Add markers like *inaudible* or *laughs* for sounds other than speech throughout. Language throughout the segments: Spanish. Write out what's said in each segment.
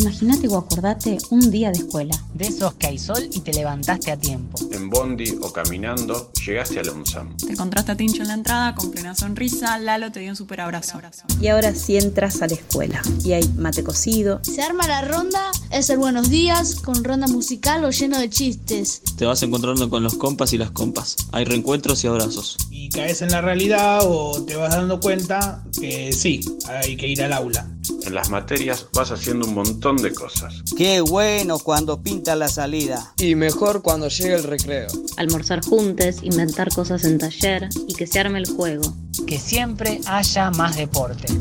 Imagínate o acordate un día de escuela. De esos que hay sol y te levantaste a tiempo. En bondi o caminando llegaste al ONSAM. Te encontraste a Tincho en la entrada con plena sonrisa, Lalo te dio un super abrazo. Y ahora sí entras a la escuela y hay mate cocido. Se arma la ronda, es el buenos días, con ronda musical o lleno de chistes. Te vas encontrando con los compas y las compas. Hay reencuentros y abrazos. Y caes en la realidad o te vas dando cuenta que sí, hay que ir al aula. En las materias vas haciendo un montón de cosas. Qué bueno cuando pinta la salida. Y mejor cuando llega el recreo. Almorzar juntos, inventar cosas en taller y que se arme el juego. Que siempre haya más deporte.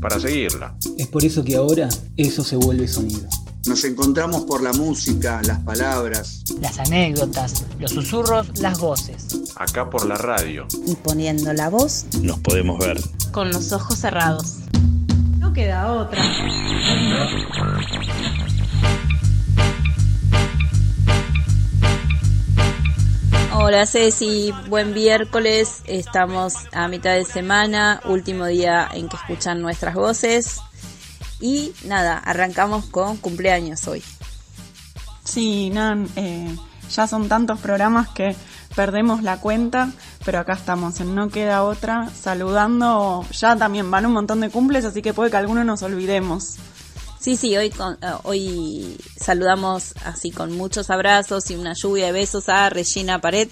Para seguirla. Es por eso que ahora eso se vuelve sonido. Nos encontramos por la música, las palabras, las anécdotas, los susurros, las voces. Acá por la radio. Y poniendo la voz, nos podemos ver. Con los ojos cerrados. No queda otra. Hola Ceci, buen miércoles, estamos a mitad de semana, último día en que escuchan nuestras voces y nada, arrancamos con cumpleaños hoy. Sí, Nan, eh, ya son tantos programas que perdemos la cuenta, pero acá estamos en No Queda Otra, saludando, ya también van un montón de cumples, así que puede que algunos nos olvidemos. Sí, sí, hoy, con, uh, hoy saludamos así con muchos abrazos y una lluvia de besos a Regina Pared.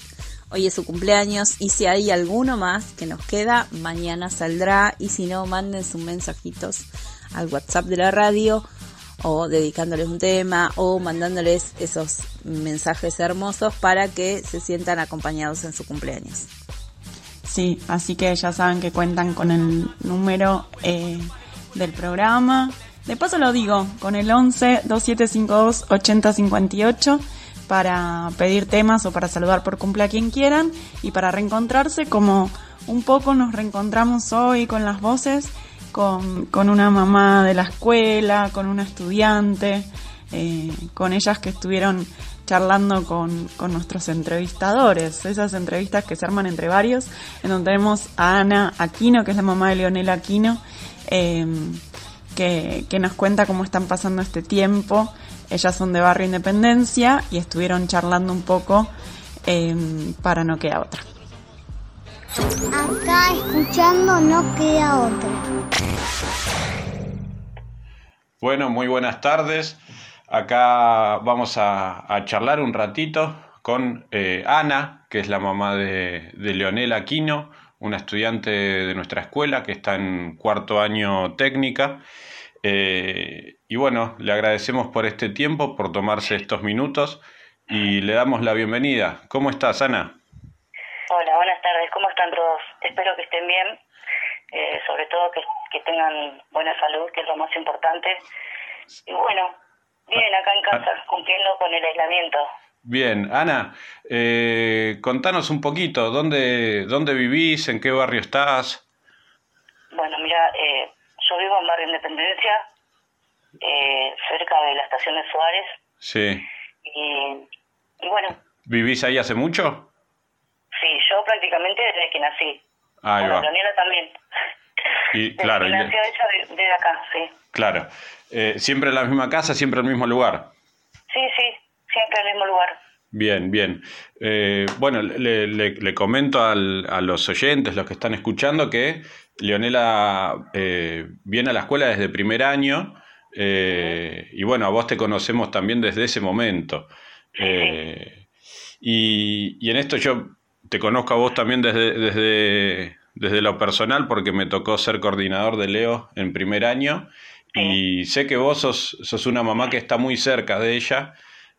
Hoy es su cumpleaños y si hay alguno más que nos queda, mañana saldrá y si no, manden sus mensajitos al WhatsApp de la radio o dedicándoles un tema o mandándoles esos mensajes hermosos para que se sientan acompañados en su cumpleaños. Sí, así que ya saben que cuentan con el número eh, del programa de paso lo digo, con el 11 2752 8058 para pedir temas o para saludar por cumple a quien quieran y para reencontrarse como un poco nos reencontramos hoy con las voces, con, una mamá de la escuela, con una estudiante, eh, con ellas que estuvieron charlando con, nuestros entrevistadores, esas entrevistas que se arman entre varios, en donde tenemos a Ana Aquino, que es la mamá de Leonel Aquino, eh, que, nos cuenta cómo están pasando este tiempo. Ellas son de Barrio Independencia y estuvieron charlando un poco em, para No Queda Otra. Acá escuchando No Queda Otra. Bueno, muy buenas tardes. Acá vamos a, charlar un ratito con eh, Ana, que es la mamá de, Leonel Aquino, una estudiante de nuestra escuela que está en cuarto año técnica. Eh, y bueno, le agradecemos por este tiempo, por tomarse estos minutos y le damos la bienvenida. ¿Cómo estás, Ana? Buenas tardes. ¿Cómo están todos? Espero que estén bien, eh, sobre todo que, que, tengan buena salud, que es lo más importante. Y bueno, bien acá en casa, ah. cumpliendo con el aislamiento. Bien, Ana, eh, contanos un poquito, ¿dónde, ¿dónde vivís? ¿En qué barrio estás? Bueno, mira, eh, yo vivo en Barrio Independencia, eh, cerca de la estación de Suárez. Sí. Y, bueno. ¿Vivís ahí hace mucho? Sí, yo prácticamente desde que nací. Ahí bueno, va. también. Y *laughs* claro. Desde que nací desde acá, sí. Claro. ¿Siempre en la misma casa, siempre en el mismo lugar? Sí, sí, siempre en el mismo lugar. Bien, bien. Eh, bueno, le, le, comento al, a los oyentes, los que están escuchando, que Leonela eh, viene a la escuela desde primer año eh, y bueno, a vos te conocemos también desde ese momento. Y, y, en esto yo te conozco a vos también desde, desde, desde lo personal porque me tocó ser coordinador de Leo en primer año y sé que vos sos, sos una mamá que está muy cerca de ella.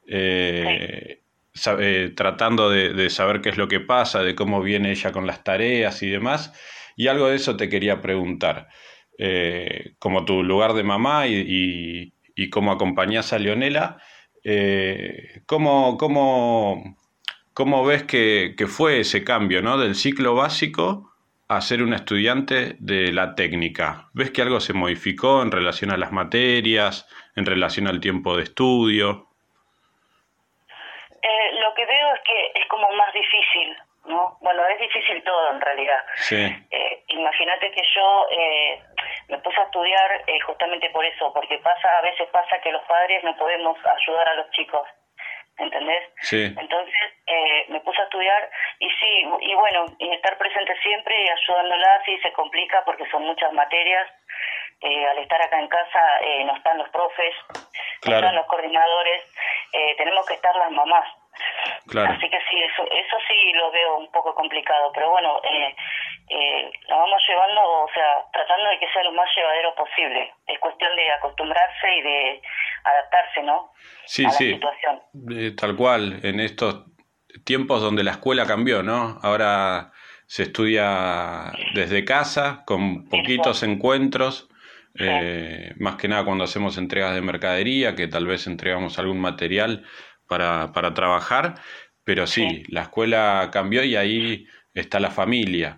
Eh, eh, tratando de, saber qué es lo que pasa, de cómo viene ella con las tareas y demás. Y algo de eso te quería preguntar. Eh, como tu lugar de mamá y, y, cómo acompañás a Leonela, Eh, ¿cómo, cómo, cómo ves que, que fue ese cambio ¿no? del ciclo básico a ser una estudiante de la técnica? ¿Ves que algo se modificó en relación a las materias, en relación al tiempo de estudio? Eh, lo que veo es que es como más difícil, ¿no? Bueno, es difícil todo en realidad. Sí. Eh, Imagínate que yo eh, me puse a estudiar eh, justamente por eso, porque pasa a veces pasa que los padres no podemos ayudar a los chicos, ¿entendés? Sí. Entonces eh, me puse a estudiar y sí, y bueno, y estar presente siempre y ayudándola, sí se complica porque son muchas materias. Eh, al estar acá en casa eh, no están los profes, no están los coordinadores, eh, tenemos que estar las mamás. Claro. Así que sí, eso, eso sí lo veo un poco complicado, pero bueno, eh, eh, la vamos llevando, o sea, tratando de que sea lo más llevadero posible. Es cuestión de acostumbrarse y de adaptarse, ¿no? Sí, a la sí. situación. Eh, tal cual, en estos tiempos donde la escuela cambió, ¿no? Ahora se estudia desde casa, con poquitos encuentros, eh, más que nada cuando hacemos entregas de mercadería, que tal vez entregamos algún material para, para trabajar, pero sí, la escuela cambió y ahí está la familia.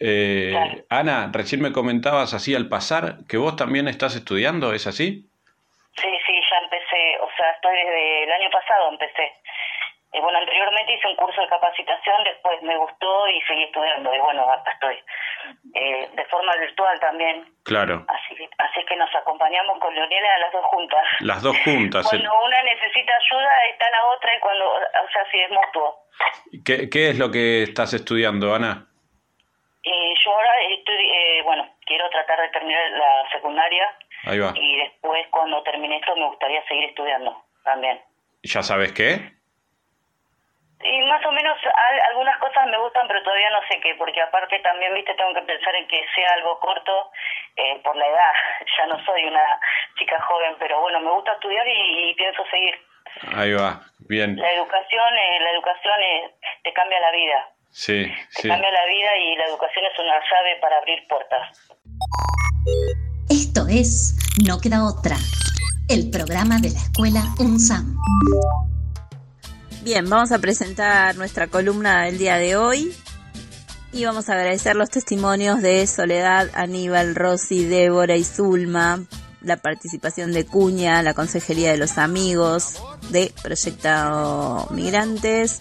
Eh, Ana, recién me comentabas así al pasar que vos también estás estudiando, ¿es así? Sí, sí, ya empecé, o sea, estoy desde el año pasado empecé. Y bueno, anteriormente hice un curso de capacitación, después me gustó y seguí estudiando. Y bueno, acá estoy. Eh, de forma virtual también. Claro, Así, así que nos acompañamos con Leonela a las dos juntas. las dos juntas. *laughs* el- Cuando una necesita ayuda está la otra y cuando, o sea, sí es mutuo. ¿Qué, qué es lo que estás estudiando, Ana? Y yo ahora estoy, eh, bueno, quiero tratar de terminar la secundaria Ahí va. y después cuando termine esto me gustaría seguir estudiando también. ¿Ya sabes qué? Y más o menos al- algunas cosas me gustan, pero todavía no sé qué, porque aparte también, viste, tengo que pensar en que sea algo corto eh, por la edad. *laughs* Ya no soy una chica joven, pero bueno, me gusta estudiar y, y pienso seguir. Ahí va, bien. La educación, eh, la educación eh, te cambia la vida. Sí, Te sí. cambia la vida y la educación es una llave para abrir puertas. Esto es No queda otra, el programa de la escuela UNSAM. Bien, vamos a presentar nuestra columna del día de hoy y vamos a agradecer los testimonios de Soledad, Aníbal, Rosy, Débora y Zulma, la participación de Cuña, la Consejería de los Amigos, de Proyecto Migrantes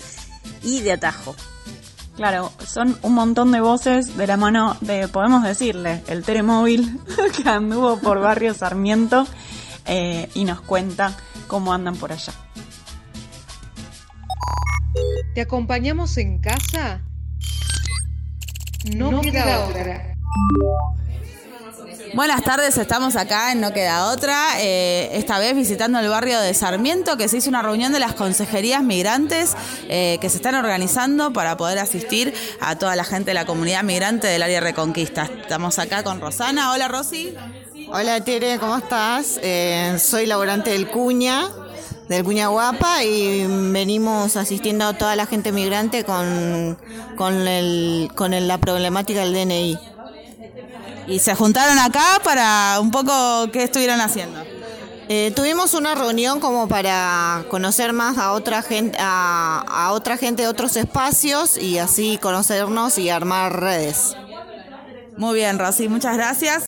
y de Atajo. Claro, son un montón de voces de la mano de, podemos decirle, el Telemóvil *laughs* que anduvo por Barrio Sarmiento eh, y nos cuenta cómo andan por allá. ¿Te acompañamos en casa? No, queda, otra. Buenas tardes, estamos acá en No Queda Otra, eh, esta vez visitando el barrio de Sarmiento, que se hizo una reunión de las consejerías migrantes eh, que se están organizando para poder asistir a toda la gente de la comunidad migrante del área Reconquista. Estamos acá con Rosana. Hola Rosy. Hola Tere, ¿cómo estás? Eh, soy laborante del Cuña, del Cuña Guapa, y venimos asistiendo a toda la gente migrante con, con, el, con el- la problemática del DNI. Y se juntaron acá para un poco qué estuvieron haciendo. Eh, tuvimos una reunión como para conocer más a otra gente, a, a otra gente de otros espacios y así conocernos y armar redes. Muy bien, Rosy, muchas gracias.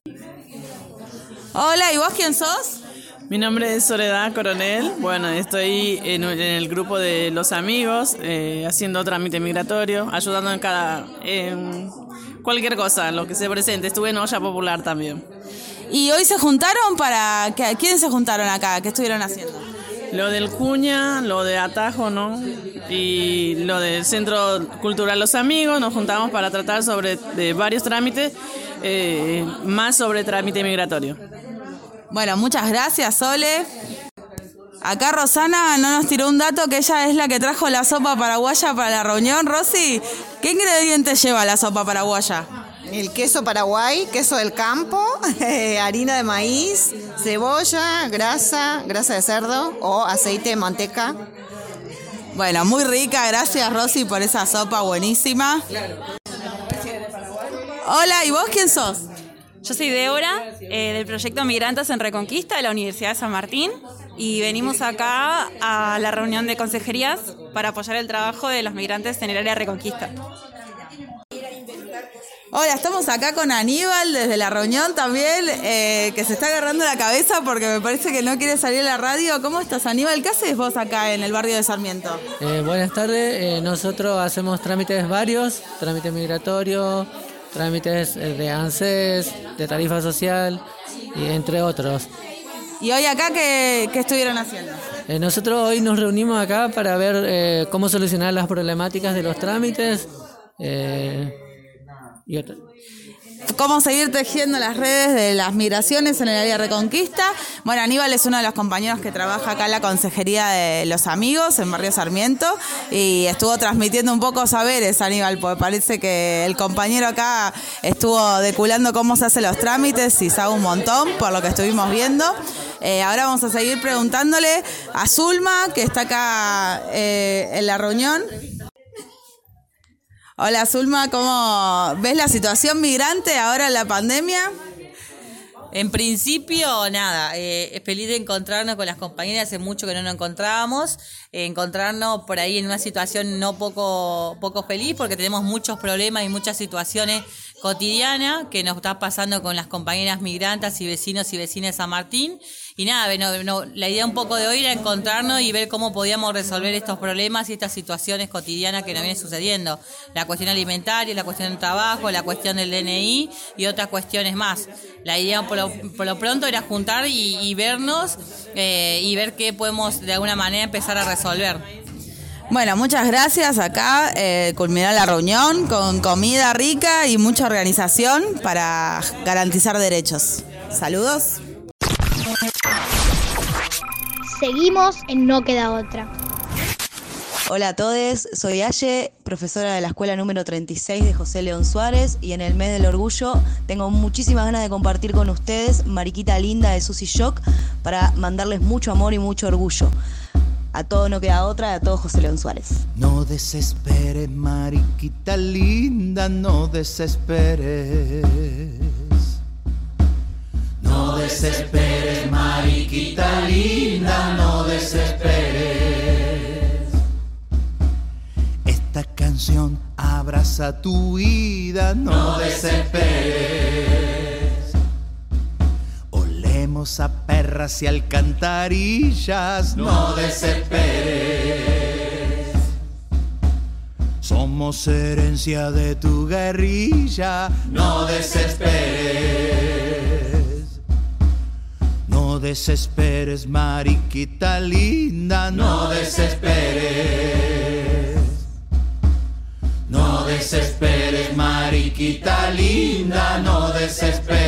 Hola, ¿y vos quién sos? Mi nombre es Soledad Coronel. Bueno, estoy en, en el grupo de los amigos, eh, haciendo trámite migratorio, ayudando en cada. en cualquier cosa, lo que se presente. Estuve en olla popular también. ¿Y hoy se juntaron para. ¿qué- ¿Quiénes se juntaron acá? ¿Qué estuvieron haciendo? Lo del Cuña, lo de Atajo, ¿no? Y lo del Centro Cultural Los Amigos, nos juntamos para tratar sobre de varios trámites, eh, más sobre trámite migratorio. Bueno, muchas gracias, Sole. Acá Rosana no nos tiró un dato que ella es la que trajo la sopa paraguaya para la reunión. Rosy, ¿qué ingredientes lleva la sopa paraguaya? El queso paraguay, queso del campo, *laughs* harina de maíz, cebolla, grasa, grasa de cerdo o aceite de manteca. Bueno, muy rica, gracias Rosy por esa sopa buenísima. Hola, ¿y vos quién sos? Yo soy Débora, eh, del proyecto Migrantes en Reconquista de la Universidad de San Martín. y venimos acá a la reunión de consejerías para apoyar el trabajo de los migrantes en el área de Reconquista. Hola, estamos acá con Aníbal desde la reunión también, eh, que se está agarrando la cabeza porque me parece que no quiere salir a la radio. ¿Cómo estás, Aníbal? ¿Qué haces vos acá en el barrio de Sarmiento? Eh, buenas tardes, eh, nosotros hacemos trámites varios, trámites migratorios, trámites eh, de ANSES, de tarifa social, y entre otros. ¿Y hoy acá qué, qué estuvieron haciendo? Eh, nosotros hoy nos reunimos acá para ver eh, cómo solucionar las problemáticas de los trámites. eh, y otro- cómo seguir tejiendo las redes de las migraciones en el área Reconquista. Bueno, Aníbal es uno de los compañeros que trabaja acá en la Consejería de los Amigos, en Barrio Sarmiento, y estuvo transmitiendo un poco saberes, Aníbal, porque parece que el compañero acá estuvo deculando cómo se hacen los trámites y sabe un montón, por lo que estuvimos viendo. Eh, ahora vamos a seguir preguntándole a Zulma, que está acá eh, en la reunión. Hola Zulma, ¿cómo ves la situación migrante ahora en la pandemia? En principio, nada, eh, es feliz de encontrarnos con las compañeras, hace mucho que no nos encontrábamos, eh, encontrarnos por ahí en una situación no poco, poco feliz porque tenemos muchos problemas y muchas situaciones cotidianas que nos está pasando con las compañeras migrantes y vecinos y vecinas de San Martín. Y nada, bueno, no, la idea un poco de hoy era encontrarnos y ver cómo podíamos resolver estos problemas y estas situaciones cotidianas que nos vienen sucediendo. La cuestión alimentaria, la cuestión del trabajo, la cuestión del DNI y otras cuestiones más. La idea por lo, por lo pronto era juntar y, y vernos eh, y ver qué podemos de alguna manera empezar a resolver. Bueno, muchas gracias. Acá eh, culminó la reunión con comida rica y mucha organización para garantizar derechos. Saludos. Seguimos en No Queda Otra. Hola a todos, soy Aye, profesora de la escuela número 36 de José León Suárez y en el mes del orgullo tengo muchísimas ganas de compartir con ustedes Mariquita Linda de Susy Shock para mandarles mucho amor y mucho orgullo. A todo no queda otra, a todo José León Suárez. No desesperes, mariquita linda, no desesperes. No desesperes, mariquita linda, no desesperes. Esta canción abraza tu vida, no desesperes. Olemos a perras y alcantarillas, no desesperes. Somos herencia de tu guerrilla, no desesperes. No desesperes, mariquita linda, no desesperes. No desesperes, mariquita linda, no desesperes.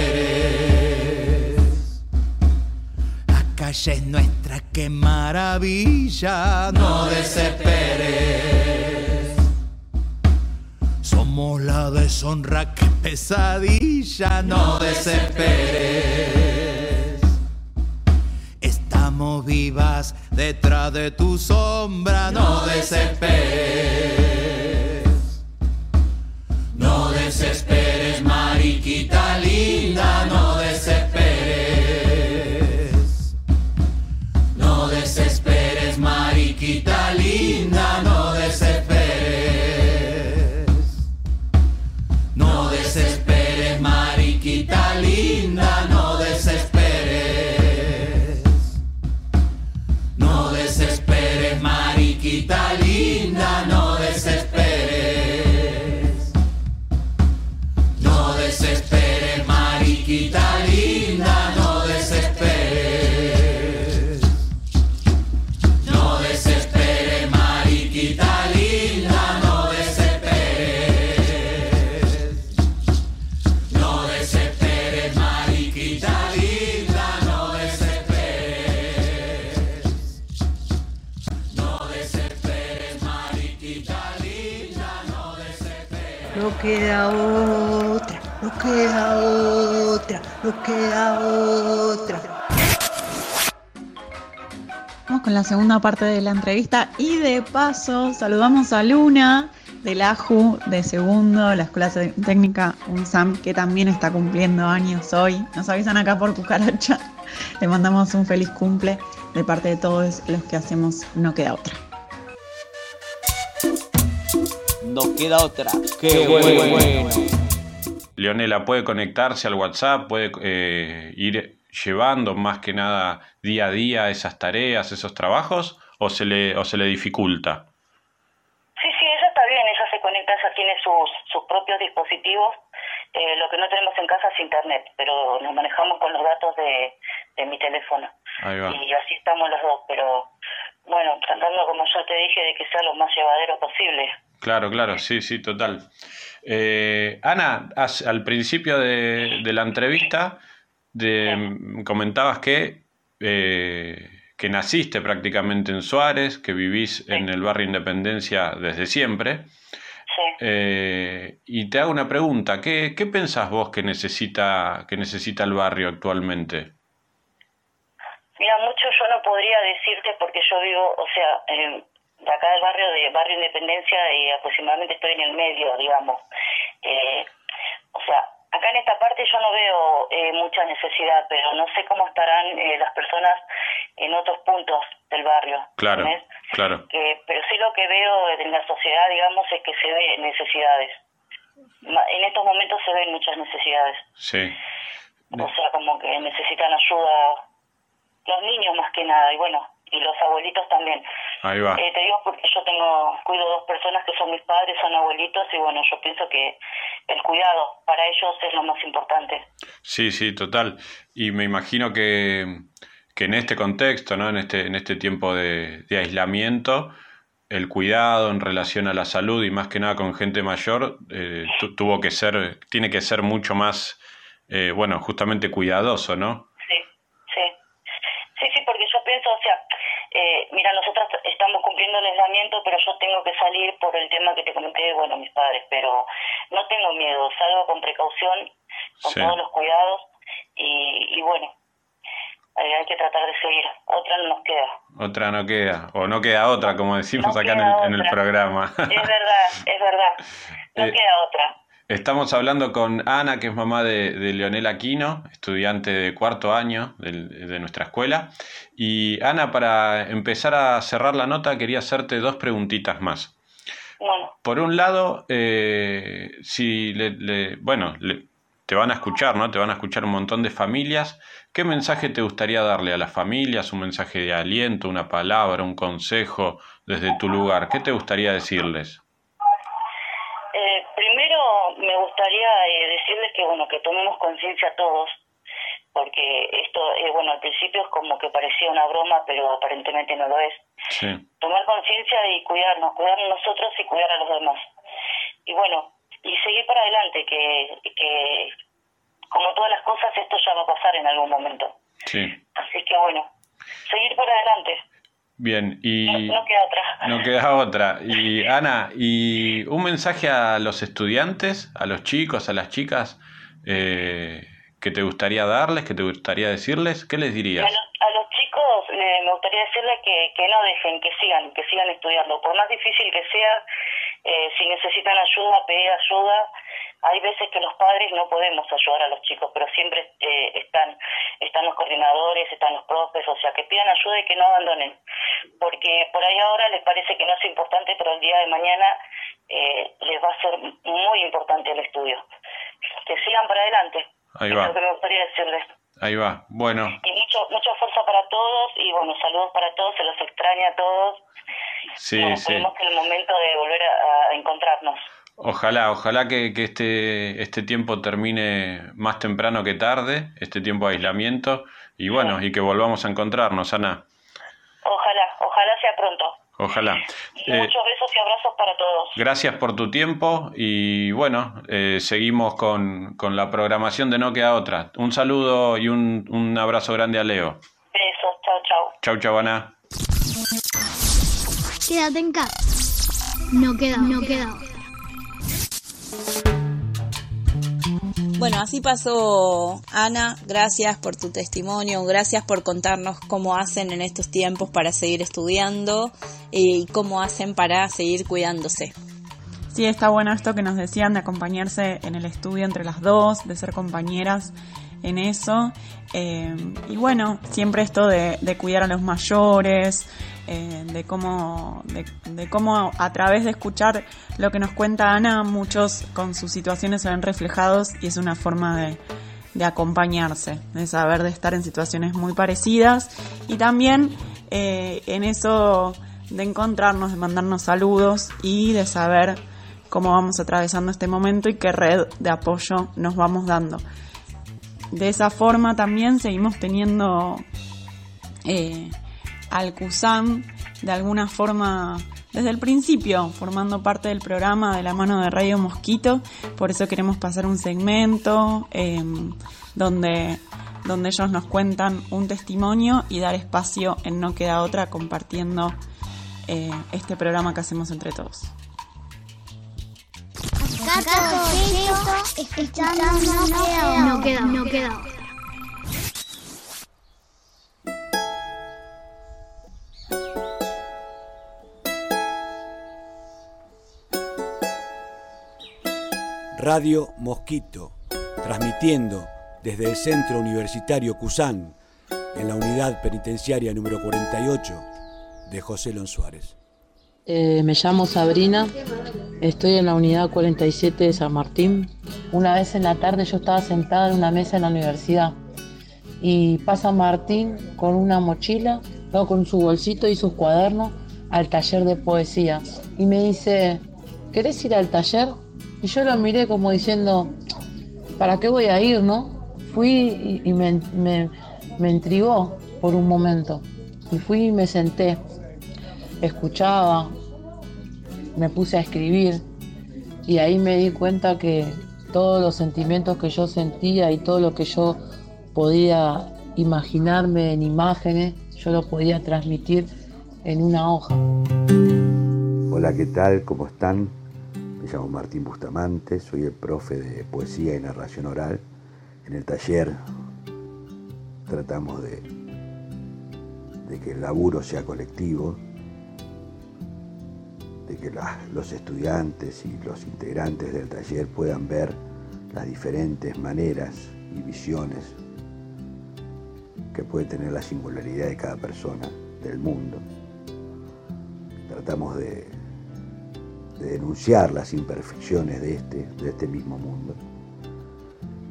La calle es nuestra, qué maravilla, no desesperes. Somos la deshonra, qué pesadilla, no desesperes. Vivas detrás de tu sombra, no desesperes. Queda otra, no queda otra, no queda otra. Vamos con la segunda parte de la entrevista y de paso saludamos a Luna de la AJU de segundo, la Escuela Técnica UNSAM, que también está cumpliendo años hoy. Nos avisan acá por cucaracha. *laughs* Le mandamos un feliz cumple. de parte de todos los que hacemos No Queda Otra. No queda otra. Qué, bueno. Leonela puede conectarse al WhatsApp, puede eh, ir llevando más que nada día a día esas tareas, esos trabajos, o se le, o se le dificulta. Sí, sí, ella está bien, ella se conecta, ella tiene sus, sus propios dispositivos. Eh, lo que no tenemos en casa es internet, pero nos manejamos con los datos de, de mi teléfono. Ahí va. Y así estamos los dos, pero bueno, tratando, como yo te dije, de que sea lo más llevadero posible. Claro, claro, sí, sí, total. Eh, Ana, al principio de, de la entrevista de, comentabas que, eh, que naciste prácticamente en Suárez, que vivís en el barrio Independencia desde siempre. Eh, y te hago una pregunta, ¿qué, qué pensás vos que necesita, que necesita el barrio actualmente? Mira, mucho yo no podría decirte porque yo vivo, o sea, eh, de acá del barrio de Barrio Independencia y aproximadamente estoy en el medio, digamos. Eh, o sea, acá en esta parte yo no veo eh, mucha necesidad, pero no sé cómo estarán eh, las personas en otros puntos del barrio. Claro, ¿entendés? claro. Que, pero sí lo que veo en la sociedad, digamos, es que se ve necesidades. En estos momentos se ven muchas necesidades. Sí. O sea, como que necesitan ayuda los niños más que nada, y bueno, y los abuelitos también. Ahí va. Eh, te digo porque yo tengo, cuido dos personas que son mis padres, son abuelitos, y bueno, yo pienso que el cuidado para ellos es lo más importante. Sí, sí, total. Y me imagino que, que en este contexto, ¿no? En este, en este tiempo de, de aislamiento, el cuidado en relación a la salud y más que nada con gente mayor eh, tu- tuvo que ser, tiene que ser mucho más, eh, bueno, justamente cuidadoso, ¿no? Sí, sí. Sí, sí, porque yo pienso, o sea, eh, mira, nosotros estamos cumpliendo el aislamiento, pero yo tengo que salir por el tema que te comenté, bueno, mis padres, pero no tengo miedo, salgo con precaución, con Sí. todos los cuidados, y, y bueno, eh, hay que tratar de seguir. Otra no nos queda. Otra no queda, o no queda otra, como decimos No acá en el, en el programa. Es verdad, es verdad, *laughs* no Eh, queda otra. Estamos hablando con Ana, que es mamá de, de Leonel Aquino, estudiante de cuarto año de, nuestra escuela. Y Ana, para empezar a cerrar la nota, quería hacerte dos preguntitas más. Bueno, Por un lado, eh, si le, le- bueno, le- te van a escuchar, ¿no? Te van a escuchar un montón de familias. ¿Qué mensaje te gustaría darle a las familias? ¿Un mensaje de aliento, una palabra, un consejo desde tu lugar? ¿Qué te gustaría decirles? Eh, primero me gustaría eh, decirles que bueno que tomemos conciencia todos porque esto eh, bueno al principio es como que parecía una broma pero aparentemente no lo es Sí. tomar conciencia y cuidarnos cuidarnos nosotros y cuidar a los demás y bueno y seguir para adelante que que como todas las cosas esto ya va a pasar en algún momento Sí. así que bueno seguir para adelante Bien, y... no queda otra No queda otra. Y *laughs* Ana, ¿y un mensaje a los estudiantes, a los chicos, a las chicas, eh, que te gustaría darles, que te gustaría decirles? ¿Qué les dirías? a los chicos eh, me gustaría decirles que, que no dejen, que sigan, que sigan estudiando. Por más difícil que sea, eh, si necesitan ayuda, pedir ayuda. Hay veces que los padres no podemos ayudar a los chicos, pero siempre eh, están están los coordinadores, están los profes, o sea, que pidan ayuda y que no abandonen. Porque por ahí ahora les parece que no es importante, pero el día de mañana les va a ser muy importante el estudio. Sigan para adelante. Ahí Es va. lo que me gustaría decirles. Ahí va. Bueno, Y mucho, mucha fuerza para todos y bueno, saludos para todos, se los extraña a todos. sí, bueno, sí. esperemos que el momento de volver a, a encontrarnos. Ojalá, ojalá que, que este, este tiempo termine más temprano que tarde, este tiempo de aislamiento, y bueno, y que volvamos a encontrarnos, Ana. Ojalá, ojalá sea pronto. Ojalá. Y Eh, muchos besos y abrazos para todos. Gracias por tu tiempo y bueno, eh, seguimos con, con la programación de No Queda Otra. Un saludo y un, un abrazo grande a Leo. Besos, chao, chao. Chau, chau, Ana. Quédate en casa. No queda, no queda. Bueno, así pasó Ana, gracias por tu testimonio, gracias por contarnos cómo hacen en estos tiempos para seguir estudiando y cómo hacen para seguir cuidándose. Sí, está bueno esto que nos decían de acompañarse en el estudio entre las dos, de ser compañeras en eso. Eh, y bueno, siempre esto de cuidar a los mayores, eh, de, cómo, de, cómo a través de escuchar lo que nos cuenta Ana, muchos con sus situaciones se ven reflejados y es una forma de, de acompañarse, de saber de estar en situaciones muy parecidas y también eh, en eso de encontrarnos, de mandarnos saludos y de saber cómo vamos atravesando este momento y qué red de apoyo nos vamos dando. De esa forma también seguimos teniendo eh, al CUSAM de alguna forma desde el principio, formando parte del programa de la mano de Radio Mosquito. Por eso queremos pasar un segmento eh, donde, donde ellos nos cuentan un testimonio y dar espacio en No Queda Otra compartiendo eh, este programa que hacemos entre todos. no queda, no queda otra. Radio Mosquito, transmitiendo desde el Centro Universitario Cusán, en la unidad penitenciaria número 48 de José Lon Suárez. Eh, me llamo Sabrina, estoy en la unidad 47 de San Martín. Una vez en la tarde yo estaba sentada en una mesa en la universidad y pasa Martín con una mochila, luego con su bolsito y sus cuadernos al taller de poesía y me dice, ¿querés ir al taller? Y yo lo miré como diciendo, ¿para qué voy a ir, no? Fui y, me, me, me intrigó por un momento. Y fui y me senté, escuchaba, me puse a escribir y ahí me di cuenta que todos los sentimientos que yo sentía y todo lo que yo podía imaginarme en imágenes, yo lo podía transmitir en una hoja. Hola, ¿qué tal? ¿Cómo están? Llamo Martín Bustamante, soy el profe de poesía y narración oral. En el taller tratamos de, que el laburo sea colectivo, de que los estudiantes y los integrantes del taller puedan ver las diferentes maneras y visiones que puede tener la singularidad de cada persona del mundo. Tratamos de, de denunciar las imperfecciones de este, de este mismo mundo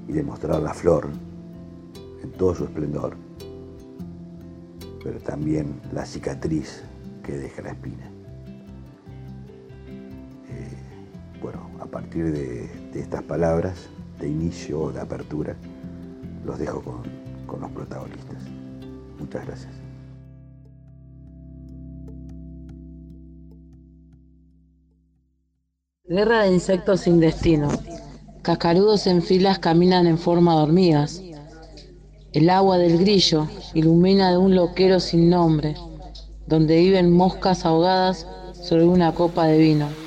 y de mostrar la flor en todo su esplendor, pero también la cicatriz que deja la espina. Eh, bueno, a partir de, de, estas palabras de inicio o de apertura, los dejo con, con los protagonistas. Muchas gracias. Guerra de insectos sin destino. Cascarudos en filas caminan en forma de hormigas. El agua del grillo ilumina de un loquero sin nombre, donde viven moscas ahogadas sobre una copa de vino.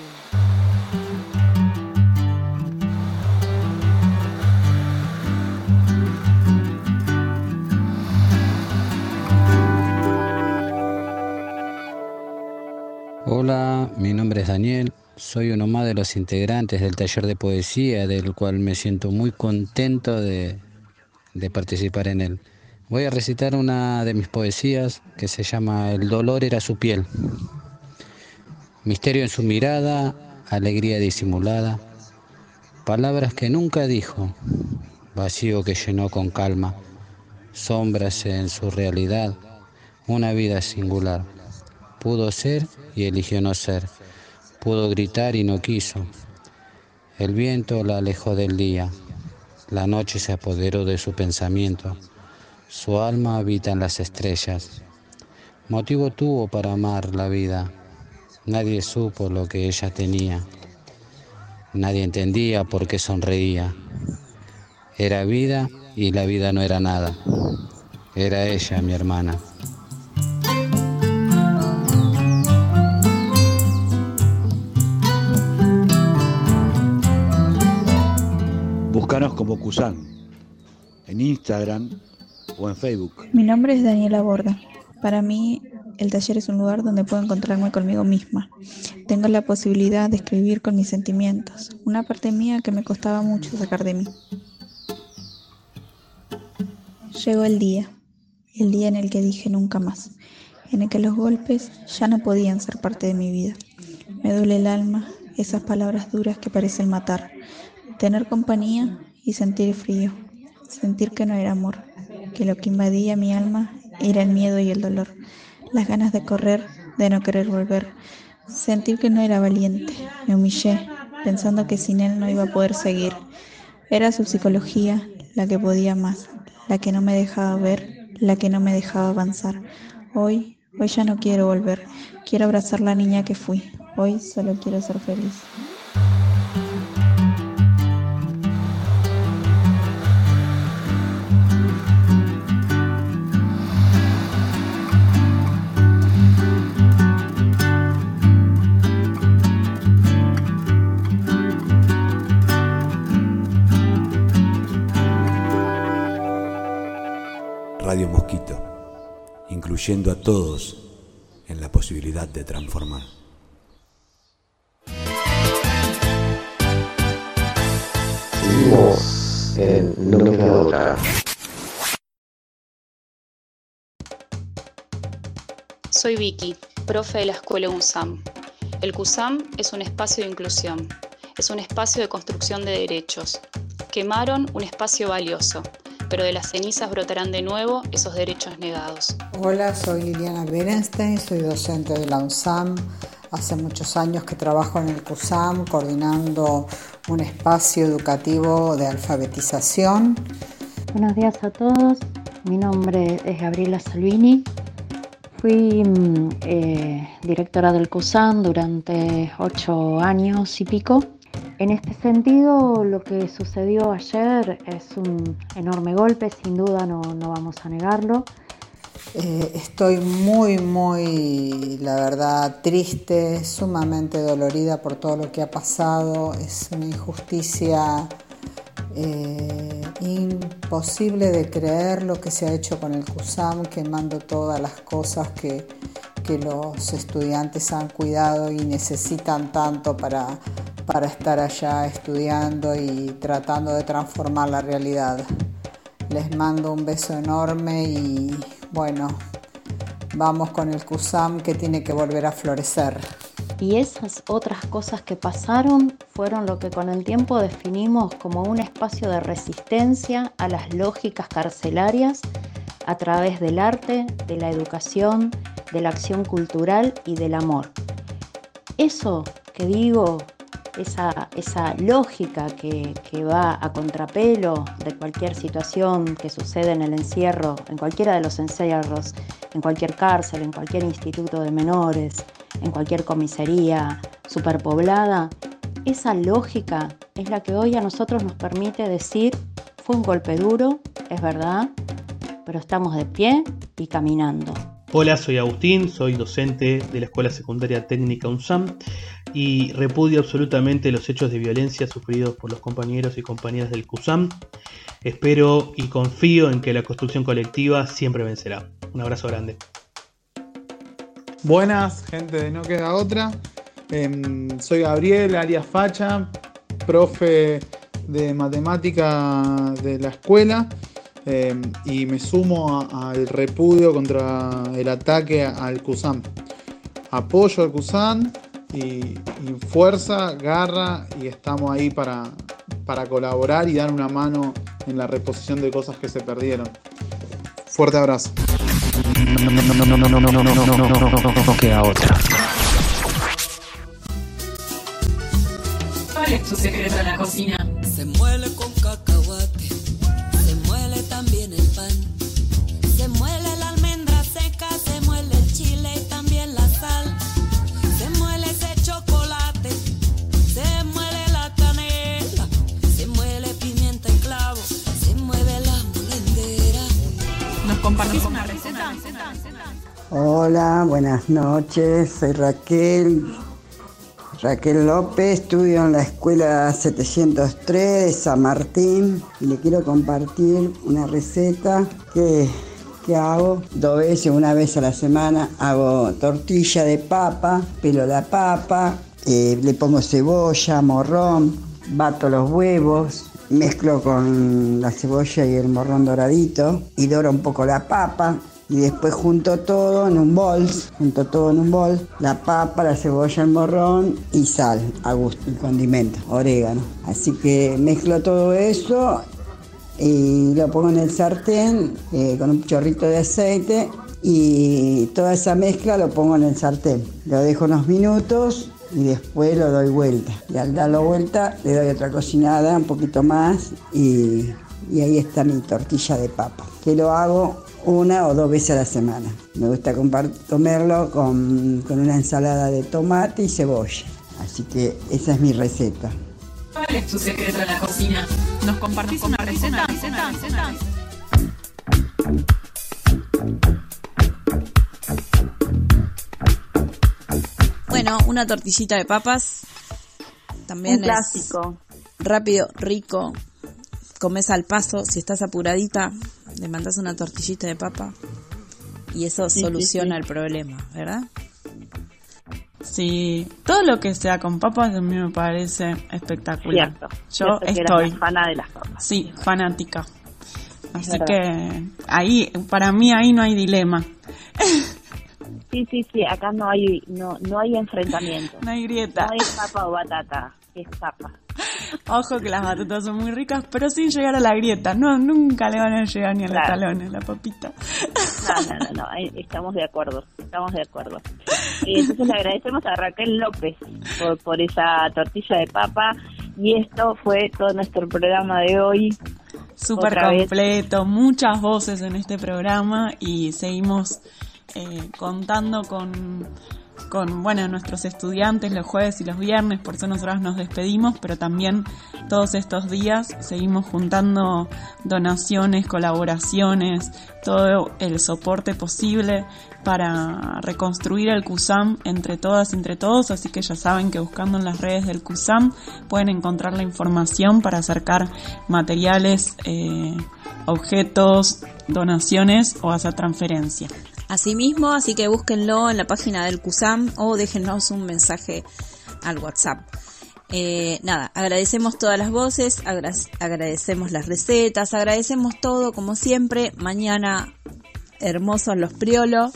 Daniel, soy uno más de los integrantes del taller de poesía, del cual me siento muy contento de, de, participar en él. Voy a recitar una de mis poesías que se llama El dolor era su piel. Misterio en su mirada, alegría disimulada, palabras que nunca dijo, vacío que llenó con calma, sombras en su realidad, una vida singular. Pudo ser y eligió no ser pudo gritar y no quiso. El viento la alejó del día, la noche se apoderó de su pensamiento, su alma habita en las estrellas. Motivo tuvo para amar la vida, nadie supo lo que ella tenía, nadie entendía por qué sonreía. Era vida y la vida no era nada, era ella mi hermana. Búscanos como Cusan en Instagram o en Facebook. Mi nombre es Daniela Borda. Para mí, el taller es un lugar donde puedo encontrarme conmigo misma. Tengo la posibilidad de escribir con mis sentimientos, una parte mía que me costaba mucho sacar de mí. Llegó el día, el día en el que dije nunca más, en el que los golpes ya no podían ser parte de mi vida. Me duele el alma, esas palabras duras que parecen matar, tener compañía y sentir frío, sentir que no era amor, que lo que invadía mi alma era el miedo y el dolor, las ganas de correr, de no querer volver, sentir que no era valiente, me humillé, pensando que sin él no iba a poder seguir. Era su psicología la que podía más, la que no me dejaba ver, la que no me dejaba avanzar. Hoy, hoy ya no quiero volver, quiero abrazar la niña que fui, hoy solo quiero ser feliz. Incluyendo a todos en la posibilidad de transformar. Soy Vicky, profe de la escuela UNSAM. El CUSAM es un espacio de inclusión, es un espacio de construcción de derechos. Quemaron un espacio valioso, pero de las cenizas brotarán de nuevo esos derechos negados. Hola, soy Liliana Berenstein, soy docente de la UNSAM. Hace muchos años que trabajo en el CUSAM coordinando un espacio educativo de alfabetización. Buenos días a todos, mi nombre es Gabriela Salvini. Fui mm, eh, directora del CUSAM durante ocho años y pico. En este sentido, lo que sucedió ayer es un enorme golpe, sin duda no, no vamos a negarlo. Eh, estoy muy, muy, la verdad, triste, sumamente dolorida por todo lo que ha pasado. Es una injusticia eh, imposible de creer lo que se ha hecho con el CUSAM, quemando todas las cosas que, que los estudiantes han cuidado y necesitan tanto para, para estar allá estudiando y tratando de transformar la realidad. Les mando un beso enorme y bueno, vamos con el CUSAM que tiene que volver a florecer. Y esas otras cosas que pasaron fueron lo que con el tiempo definimos como un espacio de resistencia a las lógicas carcelarias a través del arte, de la educación, de la acción cultural y del amor. Eso que digo, esa, esa lógica que, va a contrapelo de cualquier situación que sucede en el encierro, en cualquiera de los encierros, en cualquier cárcel, en cualquier instituto de menores, en cualquier comisaría superpoblada, esa lógica es la que hoy a nosotros nos permite decir, fue un golpe duro, es verdad, pero estamos de pie y caminando. Hola, soy Agustín, soy docente de la Escuela Secundaria Técnica UNSAM y repudio absolutamente los hechos de violencia sufridos por los compañeros y compañeras del CUSAM. Espero y confío en que la construcción colectiva siempre vencerá. Un abrazo grande. Buenas, gente de No Queda Otra. Eh, soy Gabriel, Arias Facha, profe de matemática de la escuela. Eh, y me sumo al repudio contra el ataque al CUSAM. Apoyo al CUSAM y, y, fuerza, garra y estamos ahí para, para colaborar y dar una mano en la reposición de cosas que se perdieron. Fuerte abrazo. No queda otra. ¿Cuál es tu secreto en la cocina? Se muele con Hola, buenas noches, soy Raquel. Raquel López, estudio en la escuela 703 de San Martín y le quiero compartir una receta que, que hago dos veces, una vez a la semana. Hago tortilla de papa, pelo la papa, eh, le pongo cebolla, morrón, bato los huevos, mezclo con la cebolla y el morrón doradito y doro un poco la papa y después junto todo en un bol, junto todo en un bol, la papa, la cebolla, el morrón y sal a gusto, el condimento, orégano. Así que mezclo todo eso y lo pongo en el sartén eh, con un chorrito de aceite y toda esa mezcla lo pongo en el sartén. Lo dejo unos minutos y después lo doy vuelta. Y al darlo vuelta le doy otra cocinada, un poquito más y, y ahí está mi tortilla de papa, que lo hago una o dos veces a la semana. Me gusta comerlo con, con una ensalada de tomate y cebolla. Así que esa es mi receta. ¿Cuál es tu secreto en la cocina? ¿Nos compartís una receta? receta, receta? Bueno, una tortillita de papas. También Un clásico. es rápido, rico. Comes al paso. Si estás apuradita, le mandas una tortillita de papa. Y eso Sí, soluciona sí. el problema, ¿verdad? Sí, todo lo que sea con papas a mí me parece espectacular. Cierto. Yo Cierto estoy. fana de las papas. Sí, fanática. Así que ahí, para mí ahí no hay dilema. Sí, sí, sí, acá no hay no no hay *laughs* enfrentamiento. No hay grieta. No hay papa o batata, es papa. *laughs* Ojo que las batatas son muy ricas, pero sin llegar a la grieta. No, nunca le van a llegar ni a los talones la papita. No, no, no, no, estamos de acuerdo, estamos de acuerdo. Eh, Entonces le agradecemos a Raquel López por, por esa tortilla de papa y esto fue todo nuestro programa de hoy. Súper completo, muchas voces en este programa y seguimos eh, contando con, con bueno, nuestros estudiantes los jueves y los viernes, por eso nosotros nos despedimos, pero también todos estos días seguimos juntando donaciones, colaboraciones, todo el soporte posible para reconstruir el CUSAM entre todas entre todos, así que ya saben que buscando en las redes del CUSAM pueden encontrar la información para acercar materiales, eh, objetos, donaciones o hacer transferencia. Asimismo, así que búsquenlo en la página del CUSAM o déjenos un mensaje al WhatsApp. Eh, nada, agradecemos todas las voces, agra- agradecemos las recetas, agradecemos todo como siempre. Mañana hermosos los Priolo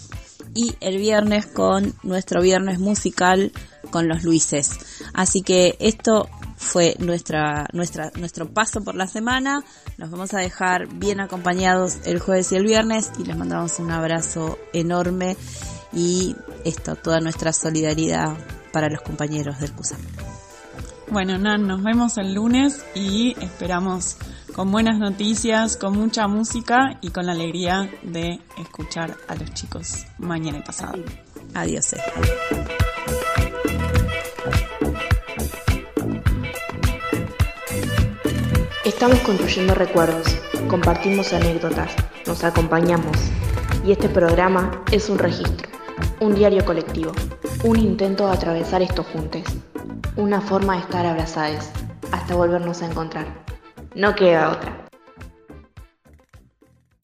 y el viernes con nuestro viernes musical con los Luises. Así que esto fue nuestra, nuestra, nuestro paso por la semana. Nos vamos a dejar bien acompañados el jueves y el viernes y les mandamos un abrazo enorme y esto, toda nuestra solidaridad para los compañeros del CUSAM. Bueno, Nan, nos vemos el lunes y esperamos con buenas noticias, con mucha música y con la alegría de escuchar a los chicos mañana y pasado. Adiós. eh. Estamos construyendo recuerdos, compartimos anécdotas, nos acompañamos. Y este programa es un registro, un diario colectivo, un intento de atravesar esto juntos, una forma de estar abrazados hasta volvernos a encontrar. No queda otra.